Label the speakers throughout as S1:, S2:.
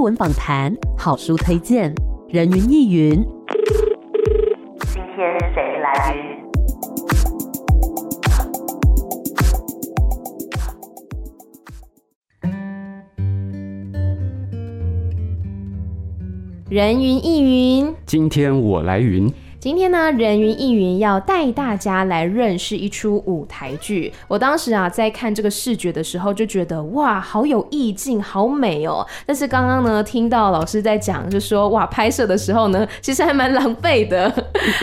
S1: 艺文访谈、好书推荐、人云亦云。
S2: 今天谁来云？
S3: 人云亦云，
S4: 今天我来云。
S3: 今天呢，人云亦云要带大家来认识一出舞台剧。我当时啊，在看这个视觉的时候，就觉得哇，好有意境，好美哦。但是刚刚呢，听到老师在讲，就说哇，拍摄的时候呢，其实还蛮狼狈的。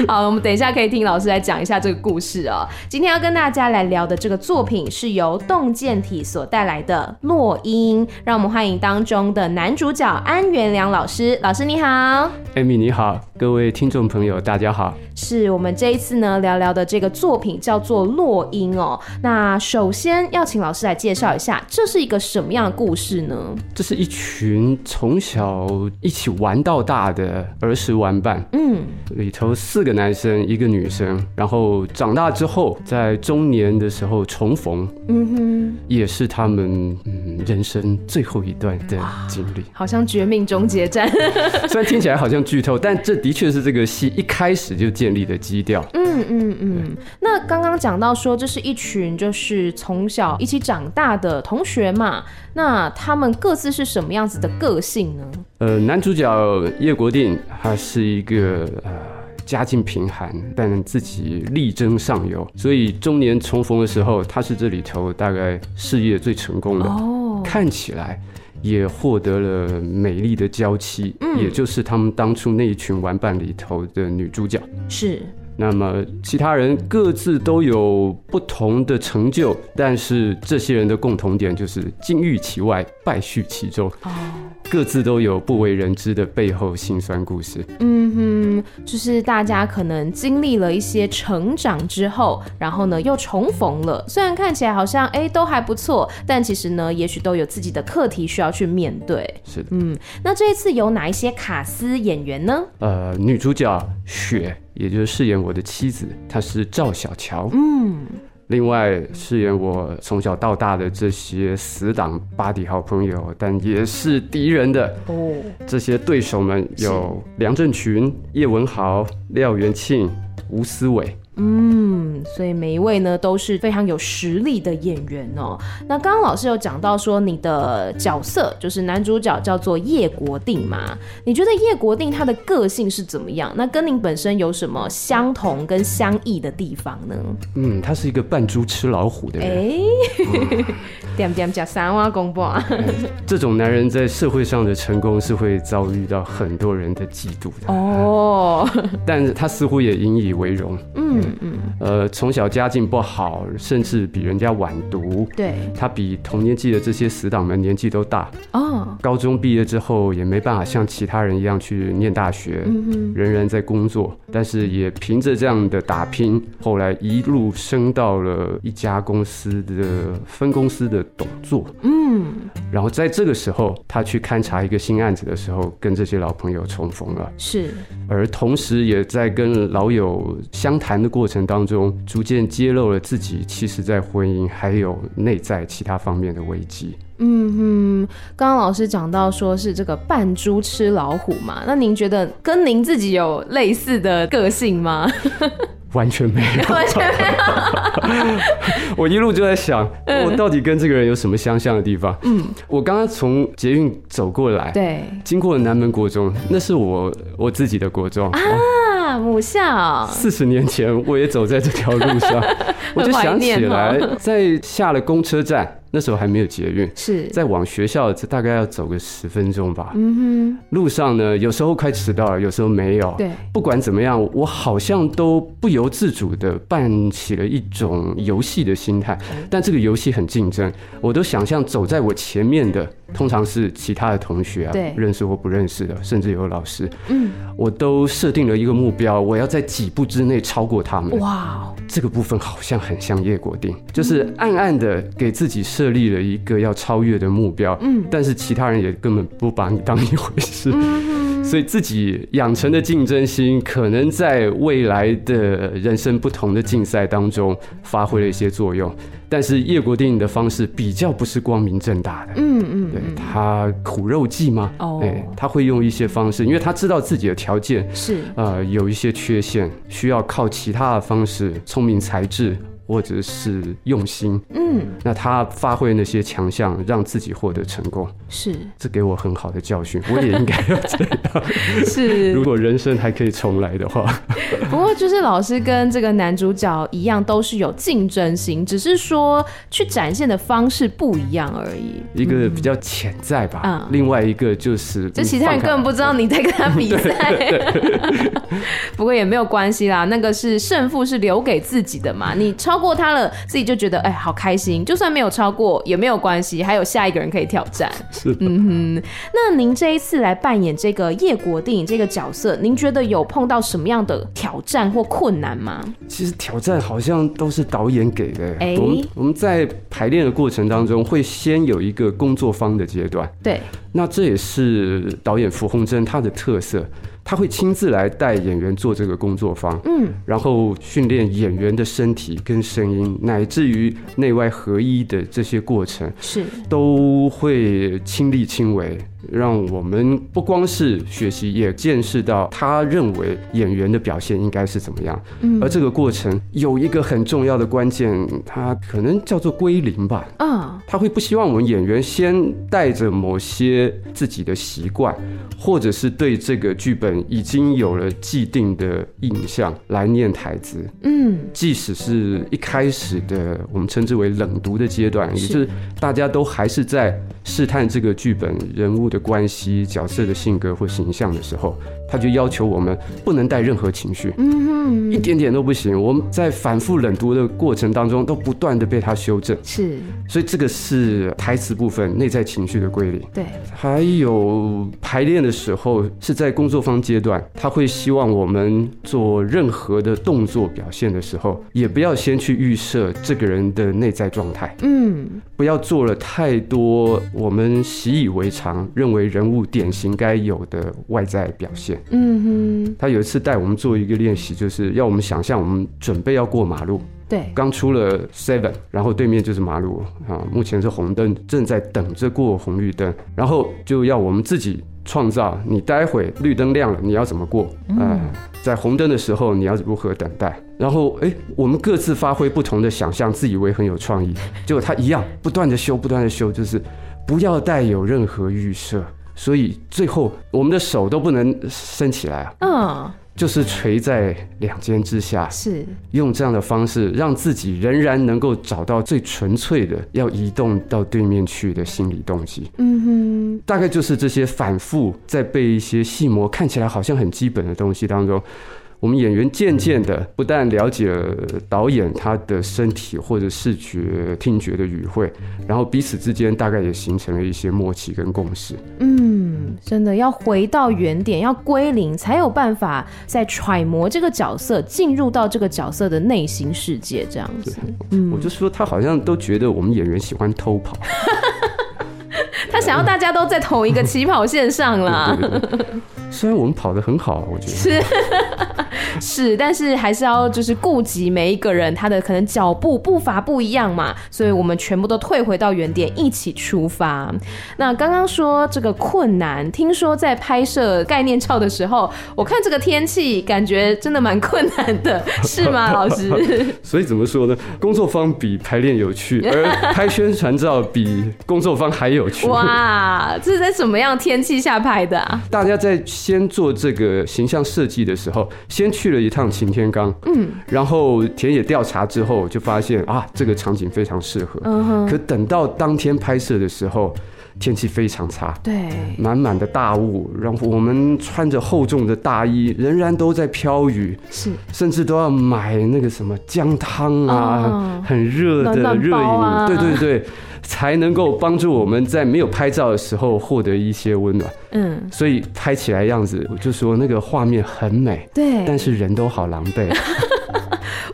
S3: 好，我们等一下可以听老师来讲一下这个故事哦。今天要跟大家来聊的这个作品，是由动见体所带来的《落英》。让我们欢迎当中的男主角安元良老师。老师你好
S4: ，Amy 你好，各位听众朋友大家。好，
S3: 是我们这一次呢聊聊的这个作品叫做《落英》哦。那首先要请老师来介绍一下，这是一个什么样的故事呢？
S4: 这是一群从小一起玩到大的儿时玩伴，嗯，里头四个男生一个女生，然后长大之后在中年的时候重逢，嗯哼，也是他们嗯人生最后一段的经历，
S3: 好像绝命终结战。
S4: 虽然听起来好像剧透，但这的确是这个戏一开始。就建立的基调。
S3: 嗯嗯嗯。那刚刚讲到说，这是一群就是从小一起长大的同学嘛。那他们各自是什么样子的个性呢？
S4: 呃，男主角叶国定，他是一个呃家境贫寒，但自己力争上游，所以中年重逢的时候，他是这里头大概事业最成功的。哦，看起来。也获得了美丽的娇妻，嗯，也就是他们当初那一群玩伴里头的女主角。
S3: 是。
S4: 那么其他人各自都有不同的成就，但是这些人的共同点就是金玉其外，败絮其中。哦。各自都有不为人知的背后辛酸故事。
S3: 嗯哼，就是大家可能经历了一些成长之后，然后呢又重逢了。虽然看起来好像哎都还不错，但其实呢，也许都有自己的课题需要去面对。
S4: 是的，
S3: 嗯，那这一次有哪一些卡司演员呢？
S4: 呃，女主角雪，也就是饰演我的妻子，她是赵小乔。嗯。另外饰演我从小到大的这些死党、巴迪好朋友，但也是敌人的哦。这些对手们有梁振群、叶文豪、廖元庆、吴思伟。
S3: 嗯，所以每一位呢都是非常有实力的演员哦。那刚刚老师有讲到说，你的角色就是男主角叫做叶国定嘛？你觉得叶国定他的个性是怎么样？那跟您本身有什么相同跟相异的地方呢？
S4: 嗯，他是一个扮猪吃老虎的人。哎，
S3: 点点讲三话公布啊。
S4: 这种男人在社会上的成功是会遭遇到很多人的嫉妒的哦。但他似乎也引以为荣。嗯。嗯嗯，呃，从小家境不好，甚至比人家晚读。对，他比同年纪的这些死党们年纪都大。哦，高中毕业之后也没办法像其他人一样去念大学，仍然在工作，但是也凭着这样的打拼，后来一路升到了一家公司的分公司的董座。嗯，然后在这个时候，他去勘察一个新案子的时候，跟这些老朋友重逢了。是，而同时也在跟老友相谈的过程当中，逐渐揭露了自己其实在婚姻还有内在其他方面的危机。
S3: 嗯哼，刚刚老师讲到说是这个扮猪吃老虎嘛，那您觉得跟您自己有类似的个性吗？
S4: 完全没有，完全没有。我一路就在想，我到底跟这个人有什么相像的地方？嗯，我刚刚从捷运走过来，对，经过了南门国中，那是我我自己的国中啊。
S3: 母校，
S4: 四十年前我也走在这条路上，我就想起来，在下了公车站。那时候还没有捷运，是在往学校，这大概要走个十分钟吧。嗯哼，路上呢，有时候快迟到了，有时候没有。对，不管怎么样，我好像都不由自主的扮起了一种游戏的心态。但这个游戏很竞争，我都想象走在我前面的通常是其他的同学啊，对，认识或不认识的，甚至有老师。嗯，我都设定了一个目标，我要在几步之内超过他们。哇，这个部分好像很像叶国定，就是暗暗的给自己设立了一个要超越的目标，嗯，但是其他人也根本不把你当一回事，嗯，所以自己养成的竞争心，可能在未来的人生不同的竞赛当中发挥了一些作用。但是叶国定的方式比较不是光明正大的，嗯嗯，对，他苦肉计吗？哦，对，他会用一些方式，因为他知道自己的条件是呃有一些缺陷，需要靠其他的方式，聪明才智。或者是用心，嗯，那他发挥那些强项，让自己获得成功，是，这给我很好的教训，我也应该要这样。是，如果人生还可以重来的话。
S3: 不过就是老师跟这个男主角一样，都是有竞争心，只是说去展现的方式不一样而已。
S4: 一个比较潜在吧，嗯，另外一个就是，
S3: 就其他人根本不知道你在跟他比赛。不过也没有关系啦，那个是胜负是留给自己的嘛，你超。超过他了，自己就觉得哎，好开心。就算没有超过也没有关系，还有下一个人可以挑战。是，嗯哼。那您这一次来扮演这个叶国电影这个角色，您觉得有碰到什么样的挑战或困难吗？
S4: 其实挑战好像都是导演给的。哎、欸，我们我们在排练的过程当中，会先有一个工作方的阶段。
S3: 对，
S4: 那这也是导演符鸿珍他的特色。他会亲自来带演员做这个工作坊，嗯，然后训练演员的身体跟声音，乃至于内外合一的这些过程，是都会亲力亲为。让我们不光是学习，也见识到他认为演员的表现应该是怎么样。嗯，而这个过程有一个很重要的关键，他可能叫做归零吧。啊，他会不希望我们演员先带着某些自己的习惯，或者是对这个剧本已经有了既定的印象来念台词。嗯，即使是一开始的我们称之为冷读的阶段，也就是大家都还是在试探这个剧本人物的。关系、角色的性格或形象的时候，他就要求我们不能带任何情绪，嗯，一点点都不行。我们在反复冷读的过程当中，都不断的被他修正。是，所以这个是台词部分内在情绪的归零。对，还有排练的时候是在工作方阶段，他会希望我们做任何的动作表现的时候，也不要先去预设这个人的内在状态。嗯，不要做了太多我们习以为常认为人物典型该有的外在表现。嗯哼，他有一次带我们做一个练习，就是要我们想象我们准备要过马路，对，刚出了 seven，然后对面就是马路啊，目前是红灯，正在等着过红绿灯，然后就要我们自己创造，你待会绿灯亮了，你要怎么过？嗯，在红灯的时候你要如何等待？然后哎，我们各自发挥不同的想象，自以为很有创意，结果他一样不断的修，不断的修，就是不要带有任何预设。所以最后我们的手都不能伸起来啊，嗯，就是垂在两肩之下，是用这样的方式让自己仍然能够找到最纯粹的要移动到对面去的心理动机。嗯哼，大概就是这些反复在被一些细模看起来好像很基本的东西当中。我们演员渐渐的不但了解了导演他的身体或者视觉、听觉的语汇，然后彼此之间大概也形成了一些默契跟共识。
S3: 嗯，真的要回到原点，要归零，才有办法在揣摩这个角色，进入到这个角色的内心世界，这样子。
S4: 嗯，我就说他好像都觉得我们演员喜欢偷跑，
S3: 他想要大家都在同一个起跑线上啦。
S4: 虽然我们跑得很好，我觉得
S3: 是。是，但是还是要就是顾及每一个人他的可能脚步步伐不一样嘛，所以我们全部都退回到原点，一起出发。那刚刚说这个困难，听说在拍摄概念照的时候，我看这个天气，感觉真的蛮困难的，是吗，老师？
S4: 所以怎么说呢？工作方比排练有趣，而拍宣传照比工作方还有趣。
S3: 哇，这是在什么样天气下拍的啊？
S4: 大家在先做这个形象设计的时候，先去。了一趟擎天岗，嗯，然后田野调查之后，就发现啊，这个场景非常适合。嗯哼。可等到当天拍摄的时候，天气非常差，对，满满的大雾，然后我们穿着厚重的大衣，仍然都在飘雨，是，甚至都要买那个什么姜汤啊，嗯、很热的热饮，啊、对对对。才能够帮助我们在没有拍照的时候获得一些温暖。嗯，所以拍起来样子，我就说那个画面很美。对，但是人都好狼狈。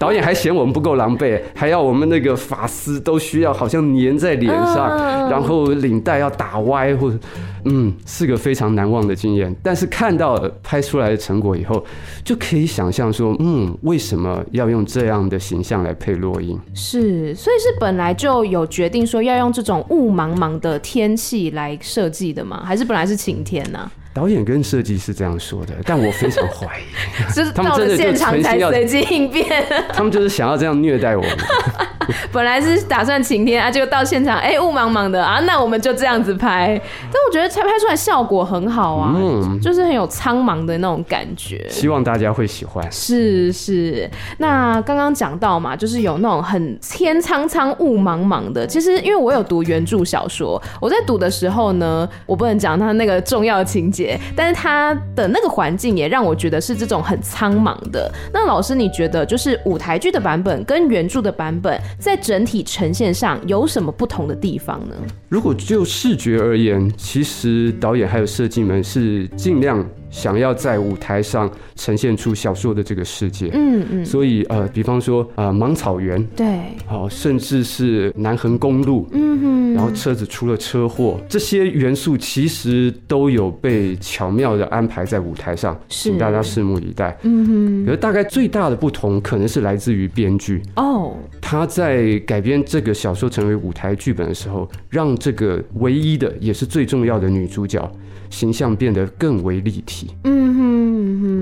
S4: 导演还嫌我们不够狼狈，还要我们那个发丝都需要好像粘在脸上，然后领带要打歪，或者嗯，是个非常难忘的经验。但是看到拍出来的成果以后，就可以想象说，嗯，为什么要用这样的形象来配落英？
S3: 是，所以是本来就有决定说要用这种雾茫茫的天气来设计的吗？还是本来是晴天呢、啊？
S4: 导演跟设计师这样说的，但我非常怀疑，
S3: 就是 到了现场才随机应变。
S4: 他们就是想要这样虐待我们。
S3: 本来是打算晴天啊，结果到现场，哎，雾茫茫的啊，那我们就这样子拍。但我觉得才拍出来效果很好啊，嗯，就是很有苍茫的那种感觉。
S4: 希望大家会喜欢。
S3: 是是，那刚刚讲到嘛，就是有那种很天苍苍、雾茫茫的。其实因为我有读原著小说，我在读的时候呢，我不能讲他那个重要的情节。但是他的那个环境也让我觉得是这种很苍茫的。那老师，你觉得就是舞台剧的版本跟原著的版本在整体呈现上有什么不同的地方呢？
S4: 如果就视觉而言，其实导演还有设计们是尽量。想要在舞台上呈现出小说的这个世界，嗯嗯，所以呃，比方说呃，芒草原，
S3: 对，
S4: 好，甚至是南横公路，嗯哼，然后车子出了车祸，这些元素其实都有被巧妙的安排在舞台上，请大家拭目以待，嗯哼。可是大概最大的不同，可能是来自于编剧哦，他在改编这个小说成为舞台剧本的时候，让这个唯一的也是最重要的女主角。形象变得更为立体。嗯哼，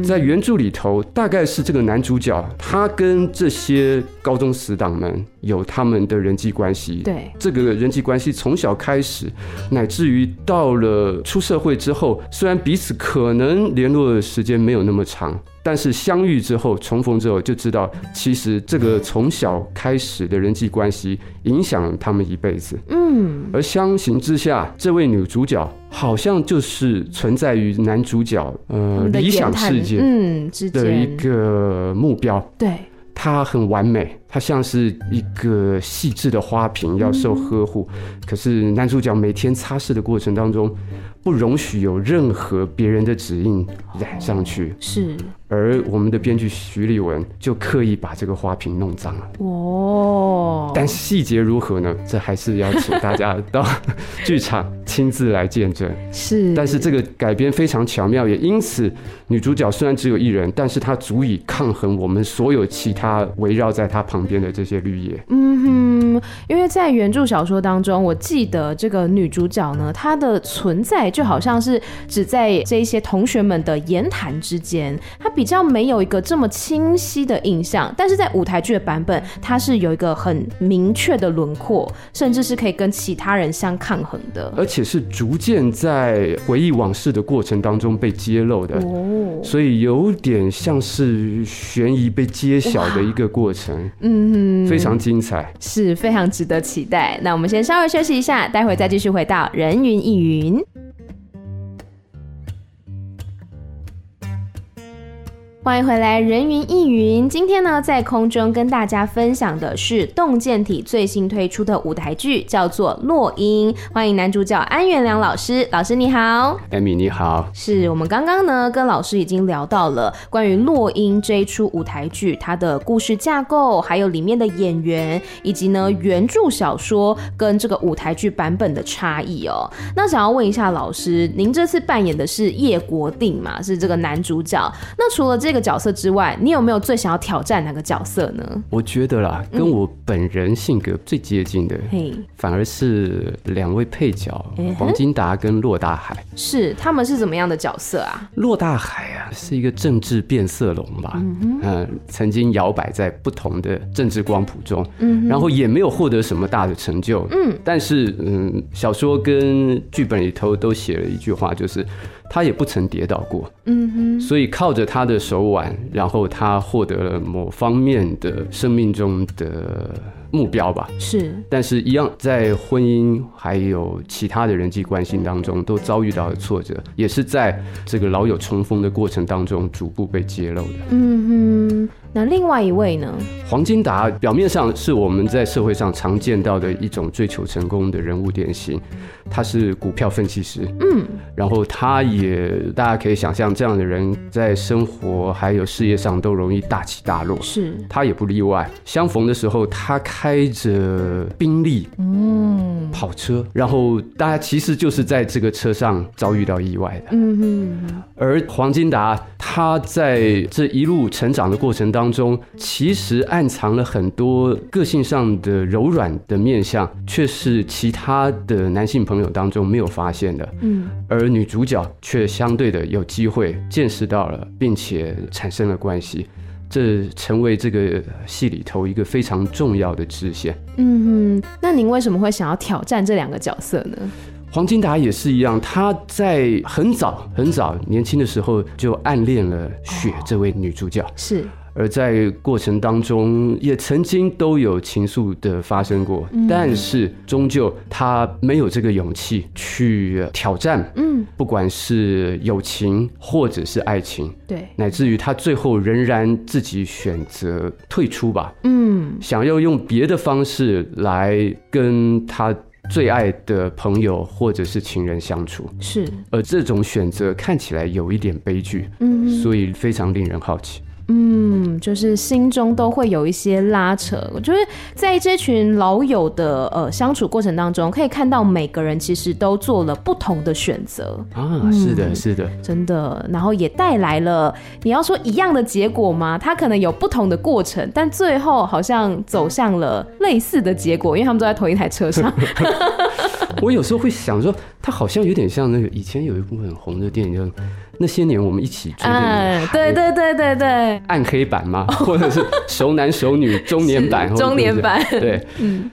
S4: 在原著里头，大概是这个男主角，他跟这些高中死党们有他们的人际关系。对，这个人际关系从小开始，乃至于到了出社会之后，虽然彼此可能联络的时间没有那么长。但是相遇之后，重逢之后，就知道其实这个从小开始的人际关系影响了他们一辈子。嗯，而相形之下，这位女主角好像就是存在于男主角呃理想世界嗯的一个目标。对，他很完美，她像是一个细致的花瓶，要受呵护。可是男主角每天擦拭的过程当中，不容许有任何别人的指印染上去。是。而我们的编剧徐立文就刻意把这个花瓶弄脏了。哦，但细节如何呢？这还是要请大家到 剧场亲自来见证。是，但是这个改编非常巧妙，也因此女主角虽然只有一人，但是她足以抗衡我们所有其他围绕在她旁旁边的这些绿
S3: 叶。因为在原著小说当中，我记得这个女主角呢，她的存在就好像是只在这一些同学们的言谈之间，她比。较没有一个这么清晰的印象，但是在舞台剧的版本，她是有一个很明确的轮廓，甚至是可以跟其他人相抗衡的，
S4: 而且是逐渐在回忆往事的过程当中被揭露的，哦，所以有点像是悬疑被揭晓的一个过程，嗯，非常精彩，
S3: 是非常值得期待。那我们先稍微休息一下，待会再继续回到人云亦云。欢迎回来，人云亦云。今天呢，在空中跟大家分享的是动见体最新推出的舞台剧，叫做《落英》。欢迎男主角安元良老师，老师你好。
S4: 艾米你好。
S3: 是我们刚刚呢跟老师已经聊到了关于《落英》这一出舞台剧，它的故事架构，还有里面的演员，以及呢原著小说跟这个舞台剧版本的差异哦。那想要问一下老师，您这次扮演的是叶国定嘛？是这个男主角。那除了这个这个角色之外，你有没有最想要挑战哪个角色呢？
S4: 我觉得啦，跟我本人性格最接近的，反而是两位配角，嗯、黄金达跟骆大海。
S3: 是，他们是怎么样的角色啊？
S4: 骆大海啊，是一个政治变色龙吧？嗯曾经摇摆在不同的政治光谱中，嗯，然后也没有获得什么大的成就，嗯，但是嗯，小说跟剧本里头都写了一句话，就是。他也不曾跌倒过，嗯哼，所以靠着他的手腕，然后他获得了某方面的生命中的目标吧。是，但是一样在婚姻还有其他的人际关系当中都遭遇到了挫折，也是在这个老友重逢的过程当中逐步被揭露的。嗯哼。
S3: 那另外一位呢？
S4: 黄金达表面上是我们在社会上常见到的一种追求成功的人物典型，他是股票分析师，嗯，然后他也大家可以想象，这样的人在生活还有事业上都容易大起大落，
S3: 是，
S4: 他也不例外。相逢的时候，他开着宾利，嗯，跑车，然后大家其实就是在这个车上遭遇到意外的，嗯哼，而黄金达他在这一路成长的过程当中，其实。暗藏了很多个性上的柔软的面相，却是其他的男性朋友当中没有发现的。嗯，而女主角却相对的有机会见识到了，并且产生了关系，这成为这个戏里头一个非常重要的支线。
S3: 嗯哼，那您为什么会想要挑战这两个角色呢？
S4: 黄金达也是一样，他在很早很早年轻的时候就暗恋了雪这位女主角。哦，是。而在过程当中，也曾经都有情愫的发生过，嗯、但是终究他没有这个勇气去挑战，嗯，不管是友情或者是爱情，
S3: 对，
S4: 乃至于他最后仍然自己选择退出吧，嗯，想要用别的方式来跟他最爱的朋友或者是情人相处，
S3: 是，
S4: 而这种选择看起来有一点悲剧，嗯，所以非常令人好奇。
S3: 嗯，就是心中都会有一些拉扯。我觉得在这群老友的呃相处过程当中，可以看到每个人其实都做了不同的选择
S4: 啊。是的，是的，
S3: 真的。然后也带来了你要说一样的结果吗？他可能有不同的过程，但最后好像走向了类似的结果，因为他们都在同一台车上。
S4: 我有时候会想说，他好像有点像那个以前有一部很红的电影叫。那些年我们一起追的女孩，
S3: 对对对对对，
S4: 暗黑版吗？或者是熟男熟女中年版？
S3: 中年版，
S4: 对，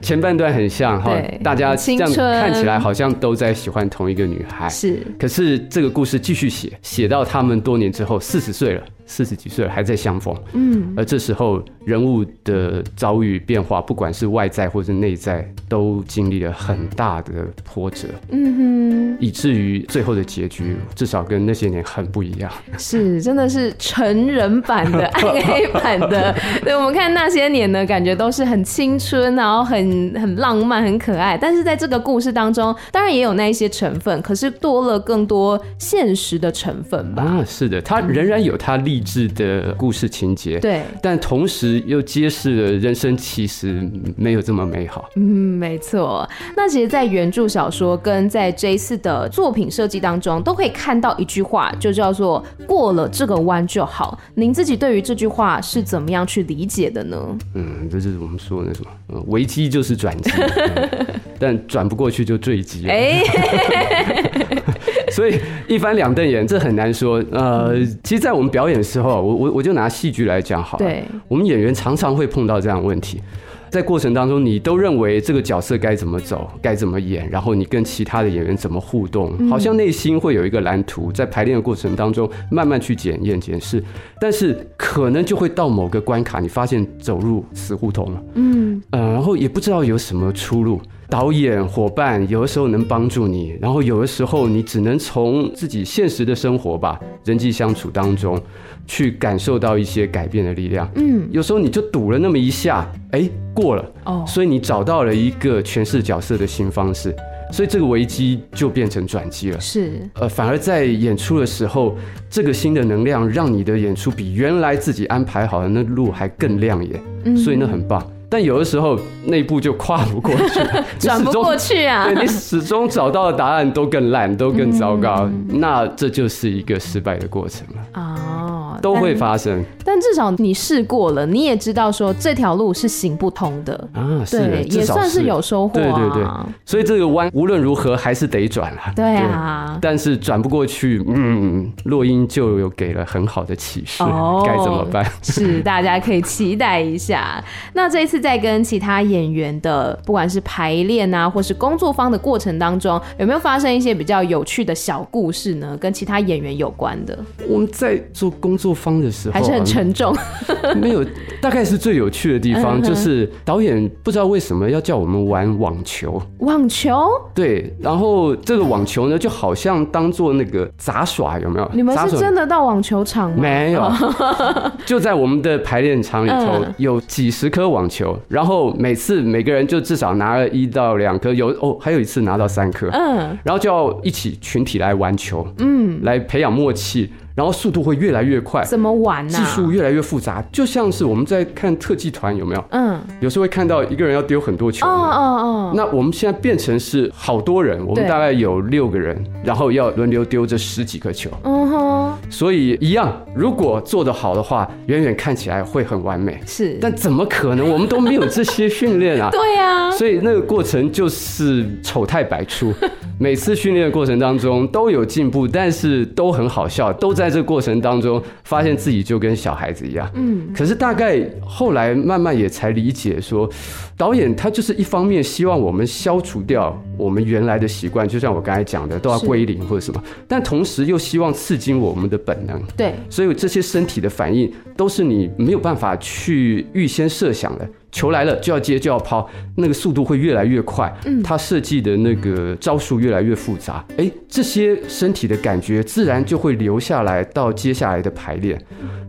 S4: 前半段很像哈，大家这样看起来好像都在喜欢同一个女孩，
S3: 是。
S4: 可是这个故事继续写，写到他们多年之后，四十岁了。四十几岁了还在相逢，嗯，而这时候人物的遭遇变化，不管是外在或是内在，都经历了很大的波折，嗯哼，以至于最后的结局至少跟那些年很不一样。
S3: 是，真的是成人版的、暗黑版的。对，我们看那些年呢，感觉都是很青春，然后很很浪漫、很可爱。但是在这个故事当中，当然也有那一些成分，可是多了更多现实的成分吧？
S4: 啊，是的，他仍然有他。励志的故事情节，
S3: 对，
S4: 但同时又揭示了人生其实没有这么美好。
S3: 嗯，没错。那其实，在原著小说跟在这一次的作品设计当中，都可以看到一句话，就叫做“过了这个弯就好”。您自己对于这句话是怎么样去理解的呢？
S4: 嗯，这就是我们说的什么，危机就是转机，嗯、但转不过去就坠机了。哎。所以一翻两瞪眼，这很难说。呃，其实，在我们表演的时候，我我我就拿戏剧来讲好了。
S3: 对，
S4: 我们演员常常会碰到这样的问题，在过程当中，你都认为这个角色该怎么走，该怎么演，然后你跟其他的演员怎么互动，好像内心会有一个蓝图，在排练的过程当中慢慢去检验检视，但是可能就会到某个关卡，你发现走入死胡同了。嗯，呃，然后也不知道有什么出路。导演伙伴有的时候能帮助你，然后有的时候你只能从自己现实的生活吧，人际相处当中去感受到一些改变的力量。嗯，有时候你就赌了那么一下，哎，过了哦，所以你找到了一个诠释角色的新方式，所以这个危机就变成转机了。
S3: 是，
S4: 呃，反而在演出的时候，这个新的能量让你的演出比原来自己安排好的那路还更亮眼。嗯，所以那很棒。但有的时候那步就跨不过去，
S3: 转不过去啊！
S4: 对，你始终找到的答案都更烂，都更糟糕，嗯，那这就是一个失败的过程了。哦，都会发生。
S3: 但至少你试过了，你也知道说这条路是行不通的
S4: 啊，是
S3: 对，也算是有收获啊。
S4: 对对对，所以这个弯无论如何还是得转啊。
S3: 对啊，
S4: 但是转不过去，嗯，落英就有给了很好的启示，哦，该怎么办？
S3: 是大家可以期待一下。那这一次在跟其他演员的不管是排练啊，或是工作方的过程当中，有没有发生一些比较有趣的小故事呢？跟其他演员有关的？
S4: 我们在做工作方的时候，
S3: 还是很沉重。
S4: 没有，大概是最有趣的地方，就是导演不知道为什么要叫我们玩网球。
S3: 网球？
S4: 对，然后这个网球呢，就好像当做那个杂耍，有没有？
S3: 你们是真的到网球场吗？
S4: 没有，就在我们的排练场里头有几十颗网球，然后每次每个人就至少拿了一到两颗，有哦，还有一次拿到三颗，嗯，然后就要一起群体来玩球，嗯，来培养默契。然后速度会越来越快，
S3: 怎么玩呢？
S4: 技术越来越复杂，就像是我们在看特技团，有没有？嗯，有时候会看到一个人要丢很多球。哦哦哦。那我们现在变成是好多人，我们大概有六个人，然后要轮流丢这十几个球。嗯哼。所以一样，如果做得好的话，远远看起来会很完美。
S3: 是。
S4: 但怎么可能？我们都没有这些训练啊。
S3: 对呀。
S4: 所以那个过程就是丑态百出。每次训练的过程当中都有进步，但是都很好笑，都在这过程当中发现自己就跟小孩子一样。嗯，可是大概后来慢慢也才理解说，导演他就是一方面希望我们消除掉我们原来的习惯，就像我刚才讲的都要归零或者什么，但同时又希望刺激我们的本能。
S3: 对，
S4: 所以这些身体的反应都是你没有办法去预先设想的。球来了就要接就要抛，那个速度会越来越快。嗯，他设计的那个招数越来越复杂。哎，这些身体的感觉自然就会留下来到接下来的排练。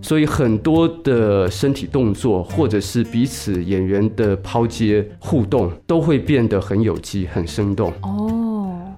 S4: 所以很多的身体动作，或者是彼此演员的抛接互动，都会变得很有机、很生动。哦。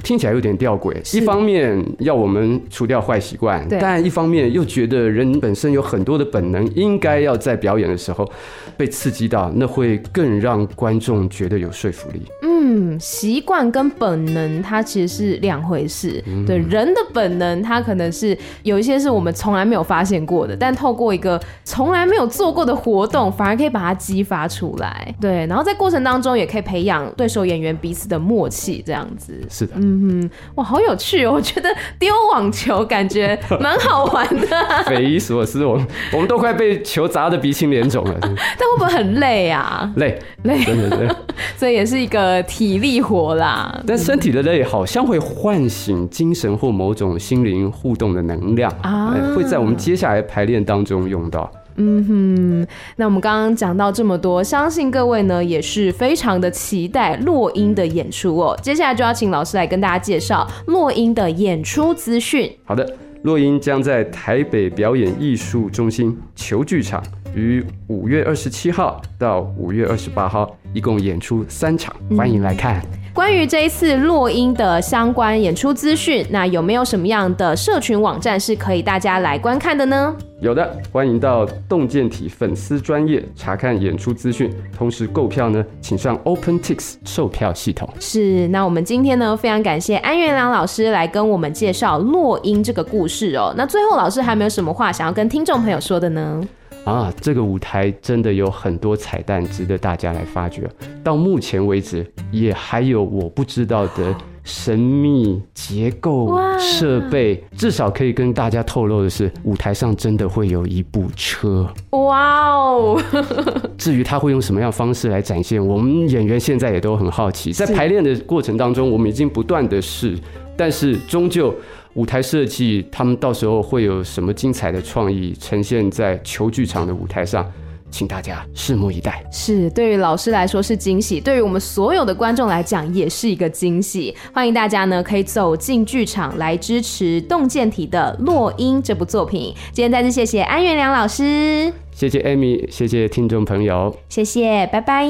S4: 听起来有点吊诡，一方面要我们除掉坏习惯，但一方面又觉得人本身有很多的本能，应该要在表演的时候被刺激到，那会更让观众觉得有说服力。
S3: 嗯，习惯跟本能它其实是两回事。嗯、对，人的本能，它可能是有一些是我们从来没有发现过的，但透过一个从来没有做过的活动，反而可以把它激发出来。对，然后在过程当中也可以培养对手演员彼此的默契，这样子。
S4: 是的。
S3: 嗯哼，哇，好有趣哦！我觉得丢网球感觉蛮好玩的，
S4: 匪夷所思。我们我们都快被球砸得鼻青脸肿了，但
S3: 会不会很累啊？
S4: 累
S3: 累，
S4: 真的累。
S3: 所以也是一个体力活啦。
S4: 但身体的累好像会唤醒精神或某种心灵互动的能量啊，会在我们接下来排练当中用到。
S3: 嗯哼，那我们刚刚讲到这么多，相信各位呢也是非常的期待落英的演出哦。接下来就要请老师来跟大家介绍落英的演出资讯。
S4: 好的，落英将在台北表演艺术中心球剧场于五月二十七号到五月二十八号，一共演出三场，欢迎来看。嗯
S3: 关于这一次落英的相关演出资讯，那有没有什么样的社群网站是可以大家来观看的呢？
S4: 有的，欢迎到洞见体粉丝专业查看演出资讯，同时购票呢，请上 OpenTix 售票系统。
S3: 是，那我们今天呢，非常感谢安元良老师来跟我们介绍落英这个故事哦。那最后，老师还没有什么话想要跟听众朋友说的呢？
S4: 啊，这个舞台真的有很多彩蛋值得大家来发掘。到目前为止，也还有我不知道的神秘结构设备。至少可以跟大家透露的是，舞台上真的会有一部车。哇哦！至于他会用什么样方式来展现，我们演员现在也都很好奇。在排练的过程当中，我们已经不断的试，但是终究。舞台设计，他们到时候会有什么精彩的创意呈现在球剧场的舞台上，请大家拭目以待。
S3: 是，对于老师来说是惊喜，对于我们所有的观众来讲也是一个惊喜。欢迎大家呢可以走进剧场来支持动健体的《落英》这部作品。今天再次谢谢安元良老师，
S4: 谢谢 Amy，谢谢听众朋友，
S3: 谢谢，拜拜，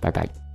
S4: 拜拜。